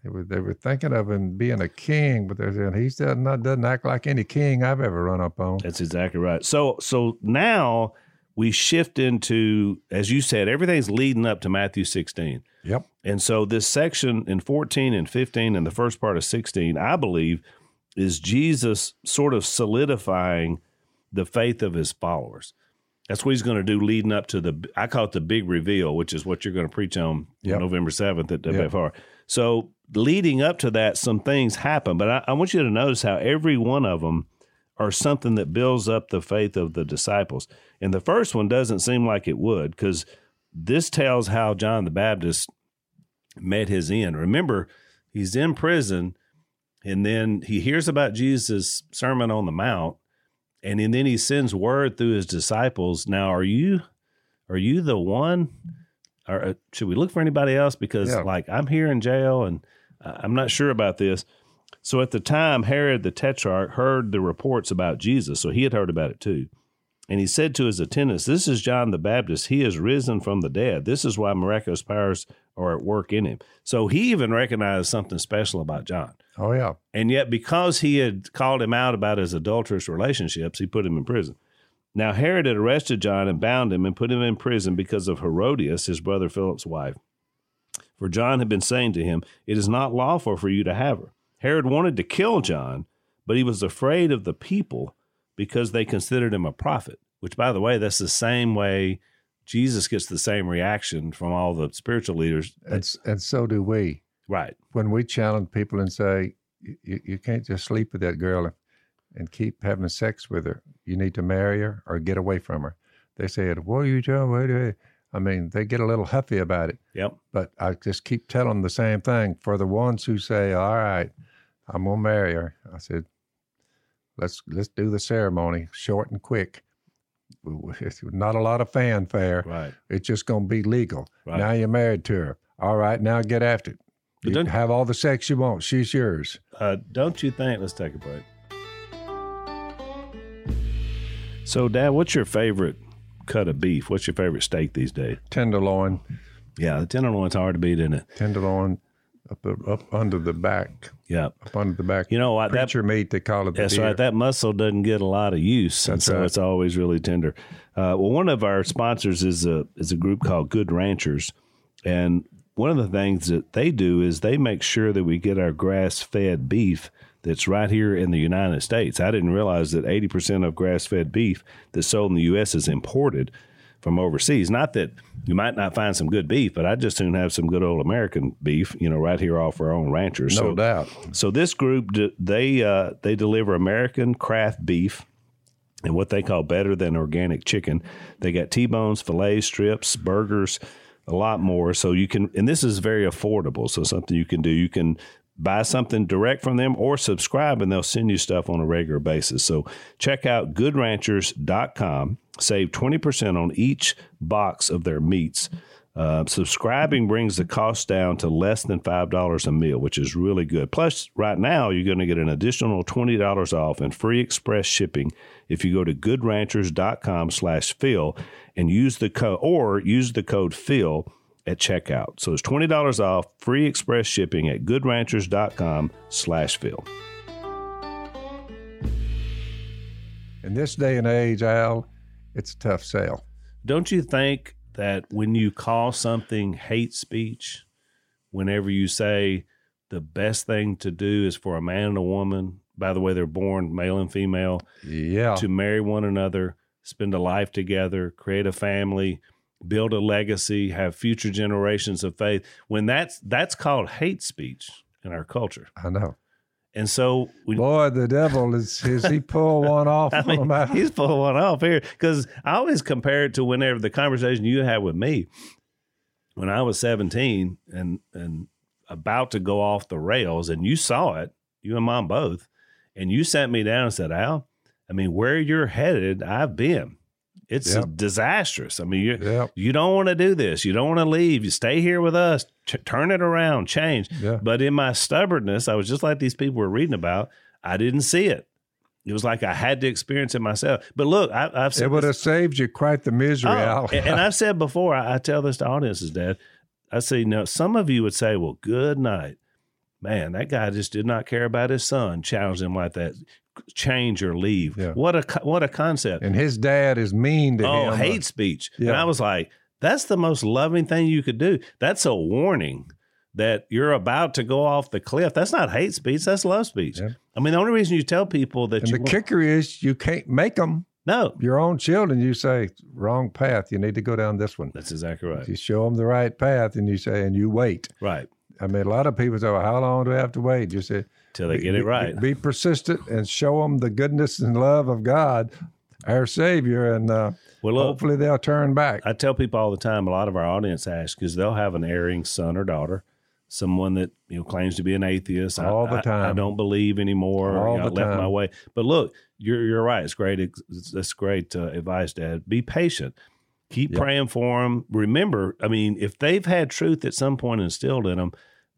They were, they were thinking of him being a king, but they're saying he doesn't, not, doesn't act like any king I've ever run up on. That's exactly right. So so now we shift into, as you said, everything's leading up to Matthew 16. Yep. And so this section in 14 and 15 and the first part of 16, I believe, is Jesus sort of solidifying the faith of his followers. That's what he's going to do leading up to the, I call it the big reveal, which is what you're going to preach on Yep. November 7th at Yep. WFR. So leading up to that, some things happen, but I, I want you to notice how every one of them are something that builds up the faith of the disciples. And the first one doesn't seem like it would because this tells how John the Baptist met his end. Remember, he's in prison and then he hears about Jesus' Sermon on the Mount and then he sends word through his disciples. Now, are you are you the one or uh, should we look for anybody else because Yeah. like I'm here in jail and uh, I'm not sure about this. So at the time, Herod the Tetrarch heard the reports about Jesus, so he had heard about it too. And he said to his attendants, This is John the Baptist. He is risen from the dead. This is why miraculous powers are at work in him. So he even recognized something special about John. Oh, yeah. And yet, because he had called him out about his adulterous relationships, he put him in prison. Now, Herod had arrested John and bound him and put him in prison because of Herodias, his brother Philip's wife. For John had been saying to him, It is not lawful for you to have her. Herod wanted to kill John, but he was afraid of the people because they considered him a prophet, which, by the way, that's the same way Jesus gets the same reaction from all the spiritual leaders. And, and so do we. Right. When we challenge people and say, you, you can't just sleep with that girl and keep having sex with her. You need to marry her or get away from her. They say, what are you doing? What are you-" I mean, they get a little huffy about it. Yep. But I just keep telling them the same thing. For the ones who say, "All right, I'm gonna marry her," I said, "Let's let's do the ceremony, short and quick. Not a lot of fanfare. Right. It's just gonna be legal. Right. Now you're married to her. All right, now get after it. You can have all the sex you want. She's yours. Uh, don't you think? Let's take a break. So, Dad, what's your favorite cut of beef? What's your favorite steak these days? Tenderloin, Yeah, the tenderloin's hard to beat, isn't it? tenderloin, up the, up under the back, Yeah. up under the back. You know what? That Preacher meat, they call it. The That's deer. right. That muscle doesn't get a lot of use, and so right. it's always really tender. Uh, well, one of our sponsors is a is a group called Good Ranchers, and one of the things that they do is they make sure that we get our grass fed beef that's right here in the United States. I didn't realize that eighty percent of grass fed beef that's sold in the U.S. is imported from overseas. Not that you might not find some good beef, but I just soon have some good old American beef, you know, right here off our own ranchers. no So- doubt. so this group they uh, they deliver American craft beef and what they call better than organic chicken. They got T-bones, fillets, strips, burgers, a lot more. So you can and this is very affordable. So something you can do. You can buy something direct from them or subscribe and they'll send you stuff on a regular basis. So check out goodranchers.com. Save 20% on each box of their meats. Uh, subscribing brings the cost down to less than $5 a meal, which is really good. Plus, right now, you're going to get an additional $20 off and free express shipping if you go to goodranchers.com slash Phil and use the code, or use the code Phil at checkout. So it's $20 off, free express shipping at goodranchers.com slash Phil. In this day and age, Al, it's a tough sale. Don't you think that when you call something hate speech, whenever you say the best thing to do is for a man and a woman, by the way, they're born male and female, Yeah. to marry one another, spend a life together, create a family, build a legacy, have future generations of faith, when that's that's called hate speech in our culture. I know. And so we, Boy, the devil is, is he pull one off I on mean, them he's pulling one off here because I always compare it to whenever the conversation you had with me when I was 17 and and about to go off the rails, and you saw it, you and mom both, and you sat me down and said, Al, I mean, where you're headed, I've been. It's Yep. disastrous. I mean, you Yep. you don't want to do this. You don't want to leave. You stay here with us. Turn it around. Change. Yeah. But in my stubbornness, I was just like these people were reading about. I didn't see it. It was like I had to experience it myself. But look, I, I've said It would this- have saved you quite the misery, Oh, and I've said before, I, I tell this to audiences, Dad. I say, no, some of you would say, well, good night. Man, that guy just did not care about his son, challenged him like that. Change or leave. Yeah. What a what a concept. and his dad is mean to him oh, him. hate speech. And I was like, that's the most loving thing you could do. That's a warning that you're about to go off the cliff. That's not hate speech. That's love speech. Yeah. I mean, the only reason you tell people that And you the kicker is you can't make them no, your own children. You say wrong path. You need to go down this one. that's exactly right. You show them the right path, and you say, and you wait. Right. I mean, a lot of people say, well, "How long do I have to wait?" You say, Till they get it right. Be persistent and show them the goodness and love of God, our Savior, and uh, Well, look, hopefully they'll turn back. I tell people all the time, a lot of our audience asks because they'll have an erring son or daughter, someone that you know claims to be an atheist. I- All the I, I, don't believe anymore. All you know, the I left my way. But look, you're you're right. It's great. It's, that's great uh, advice, Dad. Be patient. Keep Yep. praying for them. Remember, I mean, if they've had truth at some point instilled in them,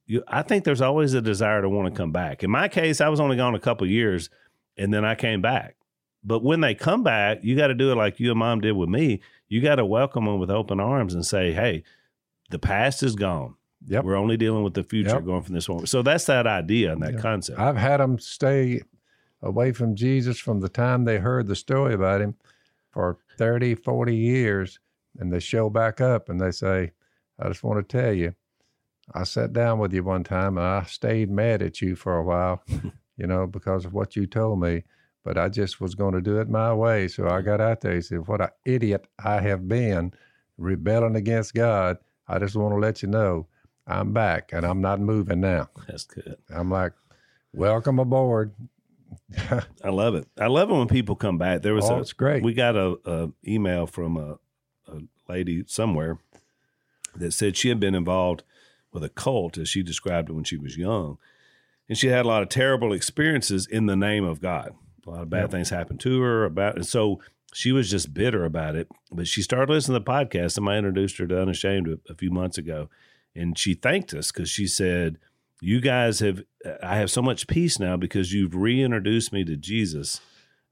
you, I think there's always a desire to want to come back. In my case, I was only gone a couple years, and then I came back. But when they come back, you got to do it like you and mom did with me. You got to welcome them with open arms and say, "Hey, the past is gone. Yep. We're only dealing with the future Yep. going from this moment." So that's that idea and that Yeah. concept. I've had them stay away from Jesus from the time they heard the story about him for 30, 40 years. And they show back up and they say, I just want to tell you, I sat down with you one time and I stayed mad at you for a while, you know, because of what you told me. But I just was going to do it my way. So I got out there. He said, What an idiot I have been. rebelling against God, I just want to let you know I'm back and I'm not moving now. That's good. I'm like, welcome aboard. I love it. I love it when people come back. There was Oh, a it's great. We got a, a email from a, a lady somewhere that said she had been involved with a cult, as she described it when she was young, and she had a lot of terrible experiences in the name of God. A lot of bad Yep. things happened to her about, and so she was just bitter about it. But she started listening to the podcast. and I introduced her to Unashamed a, a few months ago, and she thanked us because she said, "You guys have, I have so much peace now because you've reintroduced me to Jesus."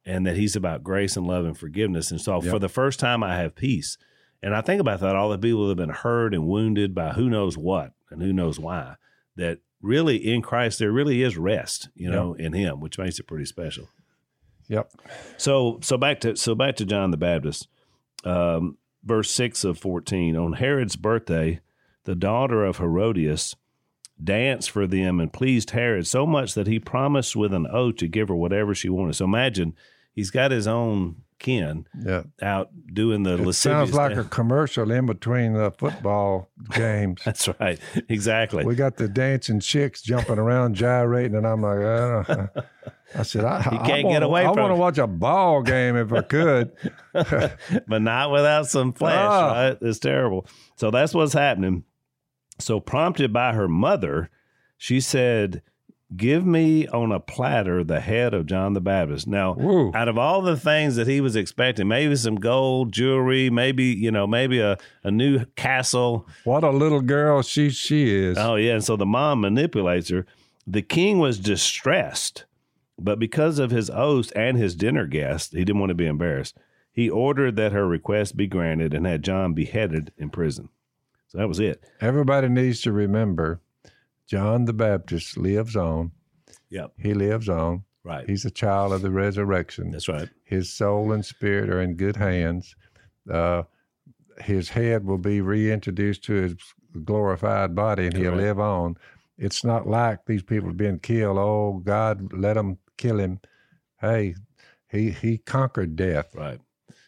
and that he's about grace and love and forgiveness. And so Yep. for the first time, I have peace. And I think about that all the people that have been hurt and wounded by who knows what and who knows why. That really in Christ, there really is rest, you know, in him, which makes it pretty special. Yep. So so back to so back to John the Baptist, um, verse six of fourteen. On Herod's birthday, the daughter of Herodias danced for them and pleased Herod so much that he promised with an oath to give her whatever she wanted. So imagine he's got his own kin Yeah. out doing the It lascivious. sounds like a commercial in between the football games. That's right, exactly. We got the dancing chicks jumping around, gyrating, and I'm like, I, I said, I, You can't wanna, get away I want to watch a ball game if I could. but not without some flesh, Ah. right? It's terrible. So that's what's happening. So, prompted by her mother, she said, Give me on a platter the head of John the Baptist. Now, Woo. out of all the things that he was expecting, maybe some gold jewelry, maybe, you know, maybe a, a new castle. What a little girl she she is. Oh, yeah. And so the mom manipulates her. The king was distressed, but because of his oaths and his dinner guests, he didn't want to be embarrassed. He ordered that her request be granted and had John beheaded in prison. So that was it. Everybody needs to remember John the Baptist lives on. Yep. He lives on. Right. He's a child of the resurrection. That's right. His soul and spirit are in good hands. Uh, his head will be reintroduced to his glorified body and he'll Correct. live on. It's not like these people being killed. Oh, God, let them kill him. Hey, he, he conquered death Right.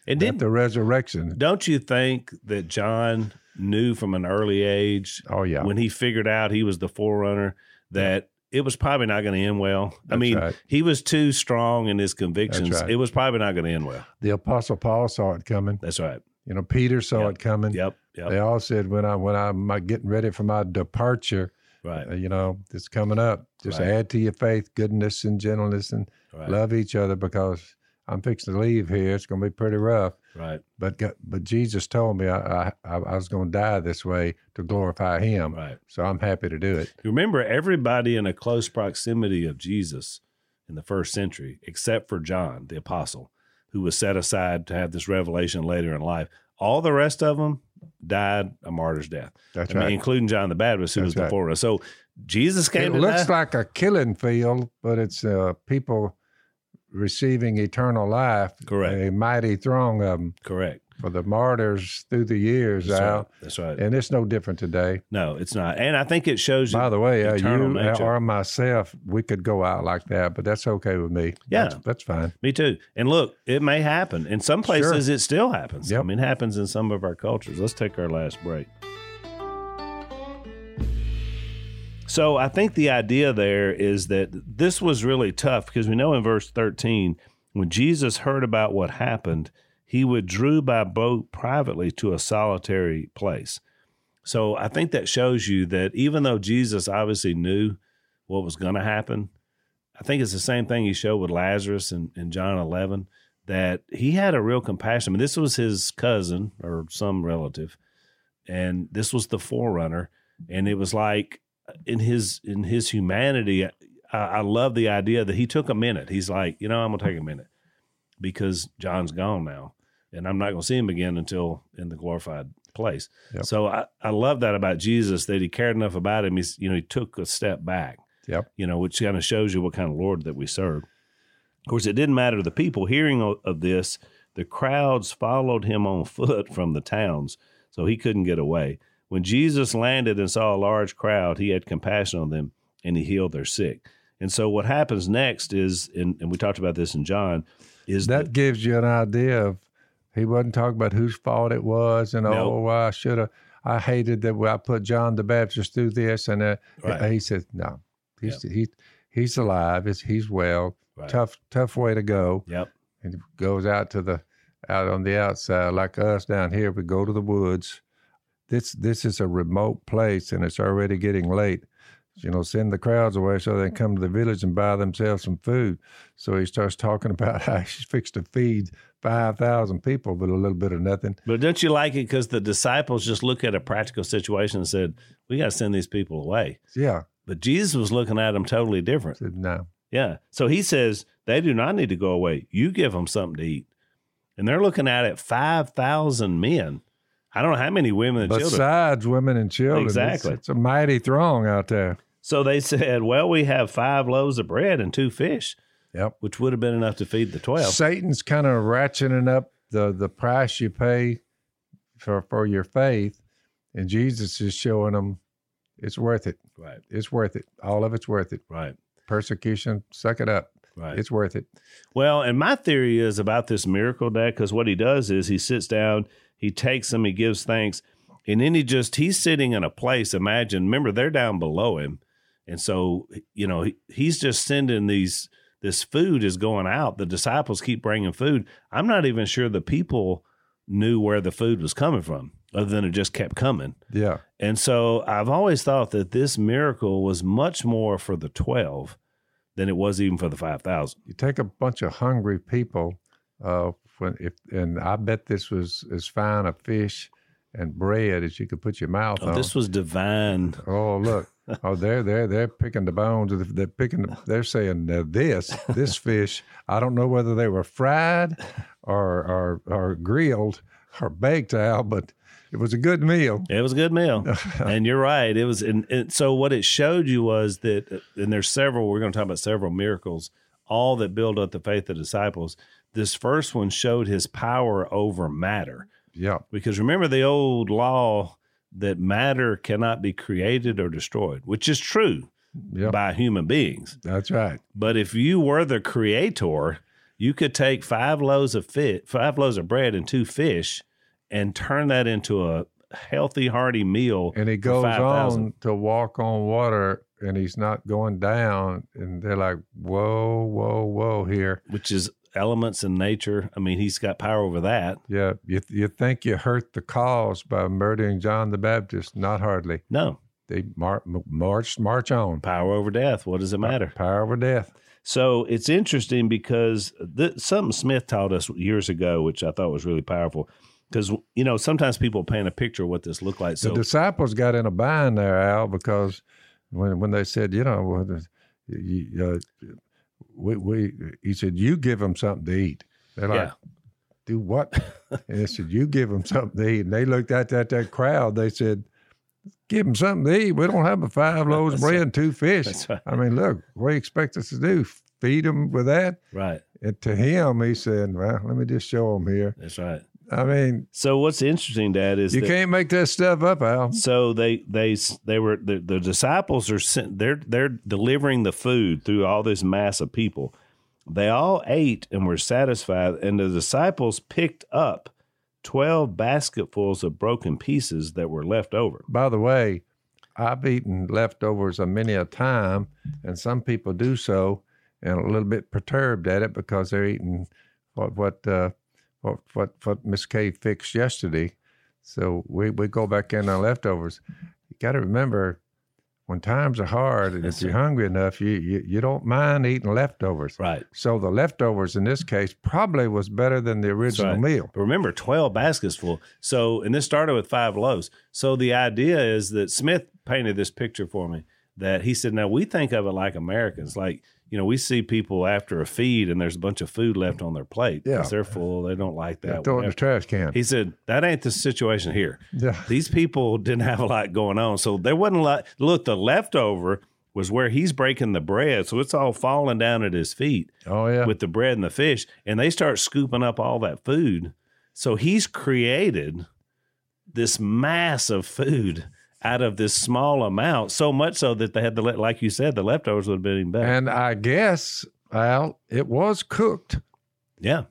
And did the resurrection. don't you think that John knew from an early age Oh, yeah. when he figured out he was the forerunner that it was probably not going to end well? I mean, right. he was too strong in his convictions. right. It was probably not going to end well. the Apostle Paul saw it coming. That's right. You know, Peter saw Yep. it coming. Yep. Yep. They all said when I when I'm getting ready for my departure, Right. uh, you know, it's coming up. Just Right. add to your faith goodness and gentleness and love each other because I'm fixing to leave here. It's going to be pretty rough. Right. But but Jesus told me I I, I was going to die this way to glorify Him. Right. So I'm happy to do it. You Remember, everybody in a close proximity of Jesus in the first century, except for John, the apostle, who was set aside to have this revelation later in life, all the rest of them died a martyr's death. That's I mean, right. including John the Baptist, who That's was before right. forerunner. So Jesus came It looks die. like a killing field, but it's uh, people receiving eternal life. Correct. A mighty throng of them Correct. for the martyrs through the years, That's Al. right. That's right. And it's no different today. No, it's not. And I think it shows. By the way, uh, you nature. or myself, we could go out like that, but that's okay with me. Yeah. That's, that's fine. Me too. And look, it may happen. In some places, it still happens. I mean, it happens in some of our cultures. Let's take our last break. So I think the idea there is that this was really tough because we know in verse 13, when Jesus heard about what happened, he withdrew by boat privately to a solitary place. So I think that shows you that even though Jesus obviously knew what was going to happen, I think it's the same thing he showed with Lazarus in, in John 11, that he had a real compassion. I mean, this was his cousin or some relative, and this was the forerunner. And it was like in his in his humanity, I, I love the idea that he took a minute. He's like, you know, I'm gonna take a minute because John's gone now, and I'm not gonna see him again until in the glorified place. Yep. So I, I love that about Jesus that he cared enough about him. He's you know he took a step back Yep. you know, which kind of shows you what kind of Lord that we serve. Of course, it didn't matter to the people hearing of this. The crowds followed him on foot from the towns, so he couldn't get away. When Jesus landed and saw a large crowd, he had compassion on them and he healed their sick. And so, what happens next is, and, and we talked about this in John, is That gives you an idea of He wasn't talking about whose fault it was, and Nope. oh, I should have. I hated that I put John the Baptist through this, and uh, Right. he said, "No, he's he, he's alive. He's, he's well. Right. Tough, tough way to go." Yep. and he goes out to the out on the outside like us down here we go to the woods this this is a remote place and it's already getting late you know send the crowds away so they can come to the village and buy themselves some food so he starts talking about how he's fixed to feed 5000 people with a little bit of nothing But don't you like it because the disciples just look at a practical situation and said, "We got to send these people away." yeah But Jesus was looking at them totally different. said no Yeah. So he says they do not need to go away. You give them something to eat, and they're looking at it five thousand men. I don't know how many women and children. besides women and children it's- Exactly. it's, a mighty throng out there So they said, "Well, we have five loaves of bread and two fish, yep which would have been enough to feed the 12. Satan's kind of ratcheting up the the price you pay for for your faith, and Jesus is showing them it's worth it. Right. It's worth it. All of it's worth it. Right. Persecution, suck it up. Right. It's worth it. Well, and my theory is about this miracle, Dad, because what he does is he sits down, he takes them, he gives thanks, and then he just he's sitting in a place. Imagine, remember they're down below him, and so you know he, he's just sending these. This food is going out. The disciples keep bringing food. I'm not even sure the people knew where the food was coming from, other than it just kept coming. Yeah. And so I've always thought that this miracle was much more for the twelve than it was even for the five thousand. You take a bunch of hungry people, uh, when if and I bet this was as fine a fish and bread as you could put your mouth Oh, on. this was divine. Oh look! Oh, they're they're they're picking the bones. They're picking. The, they're saying this this fish. I don't know whether they were fried or or or grilled or baked, Al, but it was a good meal. It was a good meal, and you're right. It was, and, and so what it showed you was that, and there's several. We're going to talk about several miracles, all that build up the faith of the disciples. This first one showed his power over matter, Yeah, because remember the old law that matter cannot be created or destroyed, which is true yeah, by human beings. that's right. But if you were the creator, you could take five loaves of fit, five loaves of bread and two fish, and turn that into a healthy, hearty meal. And for goes 5,000. on to walk on water, and he's not going down. And they're like, "Whoa, whoa, whoa!" Here, which is elements in nature. I mean, he's got power over that. yeah. You you think you hurt the cause by murdering John the Baptist? Not hardly. No, They mar- march march on. power over death. What does it matter? Power over death. So it's interesting because th- something Smith taught us years ago, which I thought was really powerful. Because you know sometimes people paint a picture of what this looked like. So the disciples got in a bind there, Al, because when when they said, you know, uh, we we he said, you give them something to eat. They're like, yeah, do what? and they said, you give them something to eat. And they looked at that that crowd. They said, give them something to eat. We don't have but five loaves of bread and two fish. that's right. I mean, look, what do you expect us to do? Feed them with that? Right. And to him, he said, well, let me just show them here. That's right. I mean, So what's interesting, Dad, is you that, can't make that stuff up, Al. so they they they were the, the disciples are sent, they're they're delivering the food through all this mass of people. They all ate and were satisfied, and the disciples picked up twelve basketfuls of broken pieces that were left over. By the way, I've eaten leftovers a many a time, and some people do so and a little bit perturbed at it because they're eating what what uh, what what what Miss Kay fixed yesterday. So we, we go back in our leftovers. You got to remember when times are hard and if you're hungry enough, you, you you don't mind eating leftovers. Right. So the leftovers in this case probably was better than the original right. meal. But remember, 12 baskets full. So, and this started with five loaves. So the idea is that Smith painted this picture for me that he said, now we think of it like Americans. Like, you know, we see people after a feed and there's a bunch of food left on their plate because Yeah. they're full. They don't like that. throw it in the trash can. He said, that ain't the situation here. yeah. These people didn't have a lot going on. So there wasn't a lot. Look, the leftover was where he's breaking the bread. So it's all falling down at his feet Oh yeah. with the bread and the fish, and they start scooping up all that food. So he's created this mass of food out of this small amount, so much so that they had let, like you said, the leftovers would have been even better. and I guess Al, it was cooked. yeah,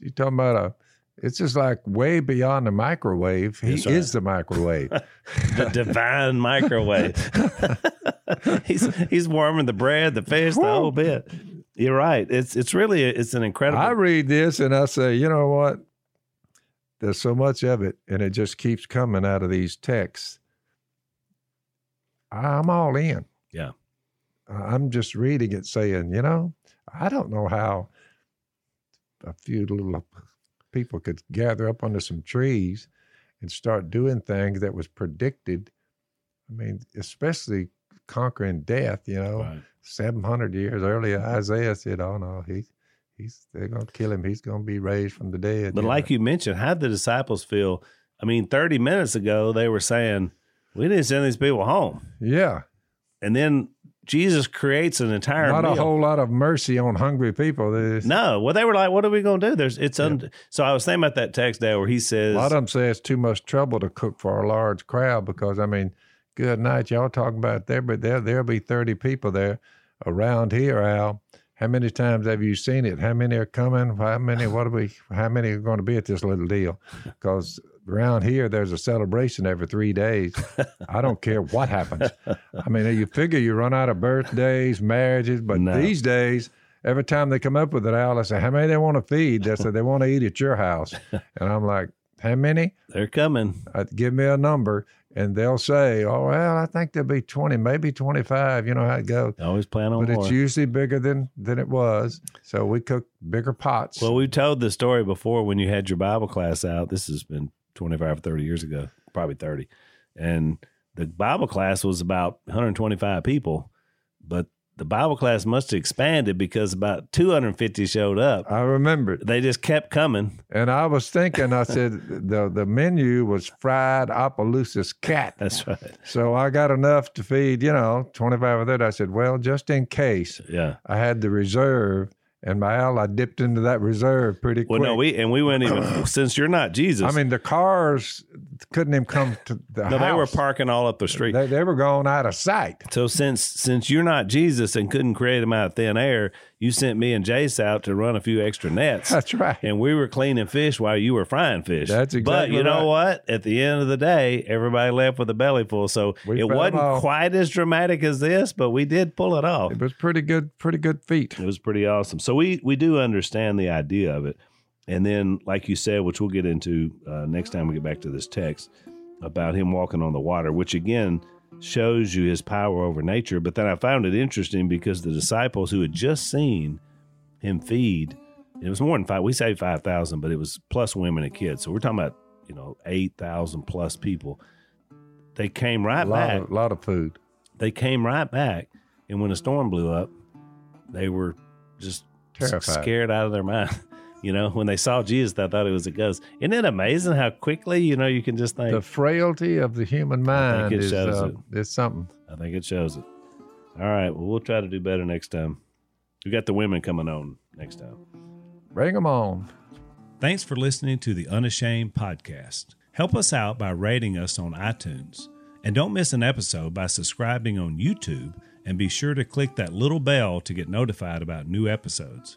You're talking about a It's just like way beyond the microwave. He right. is the microwave. the divine microwave. he's he's warming the bread, the fish, the whole bit. You're right. It's it's really it's an incredible. I read this and I say, you know what? There's so much of it, and it just keeps coming out of these texts. I'm all in. Yeah. I'm just reading it saying, you know, I don't know how a few little people could gather up under some trees and start doing things that was predicted. I mean, especially conquering death, you know. Right. 700 years earlier, Isaiah said, "Oh no, he's he's they're gonna kill him. He's gonna be raised from the dead." But you like know. you mentioned, how the disciples feel? I mean, 30 minutes ago they were saying, "We didn't send these people home," yeah, and then Jesus creates an entire not meal. a whole lot of mercy on hungry people. There's, no, well, they were like, "What are we going to do?" There's it's un- so I was thinking about that text there where he says, a lot of them say it's too much trouble to cook for a large crowd because I mean, good night, y'all talking about there, but there there'll be 30 people there around here, Al. How many times have you seen it? How many are coming? How many? What are we? How many are going to be at this little deal? Because around here, there's a celebration every three days. I don't care what happens. I mean, you figure you run out of birthdays, marriages, but No. these days, every time they come up with it, Al, I say, how many they want to feed? They say they want to eat at your house, and I'm like, how many? "They're coming." uh, give me a number, and they'll say, "Oh well, I think there'll be twenty, maybe twenty-five. You know how it goes." Always plan on But more. it's usually bigger than than it was, so we cook bigger pots. Well, we've told the story before when you had your Bible class out. This has been 25, or 30 years ago, probably 30. And the Bible class was about 125 people, but the Bible class must have expanded because about 250 showed up. I remember, They just kept coming. and I was thinking. I said the the menu was fried Opelousas cat. That's right. So I got enough to feed, you know, twenty-five of that. I said, well, just in case, Yeah. I had the reserve, and my Al, I dipped into that reserve pretty quick. Well, no, we and we went even since you're not Jesus. I mean, the cars couldn't even come to the no, they were parking all up the street. They, they were going out of sight. So since since you're not Jesus and couldn't create them out of thin air, you sent me and Jace out to run a few extra nets. That's right. and we were cleaning fish while you were frying fish. That's exactly. But you know right. what? At the end of the day, everybody left with a belly full. So We it wasn't quite as dramatic as this, but we did pull it off. It was pretty good, pretty good feat. It was pretty awesome. So we we do understand the idea of it, and then like you said, which we'll get into uh, next time we get back to this text about him walking on the water, which again shows you his power over nature. But then I found it interesting because the disciples who had just seen him feed, it was more than five. We say five thousand, but it was plus women and kids. So we're talking about you know eight thousand plus people. They came A right lot back of, lot of food. they came right back and when the storm blew up they were just Terrified. scared out of their mind you know when they saw jesus they thought it was a ghost isn't it amazing how quickly you know you can just think The frailty of the human mind it is shows uh, it. is something. i think it shows it all right well we'll try to do better next time we got the women coming on next time Bring them on. Thanks for listening to the Unashamed podcast. Help us out by rating us on iTunes. And don't miss an episode by subscribing on YouTube and be sure to click that little bell to get notified about new episodes.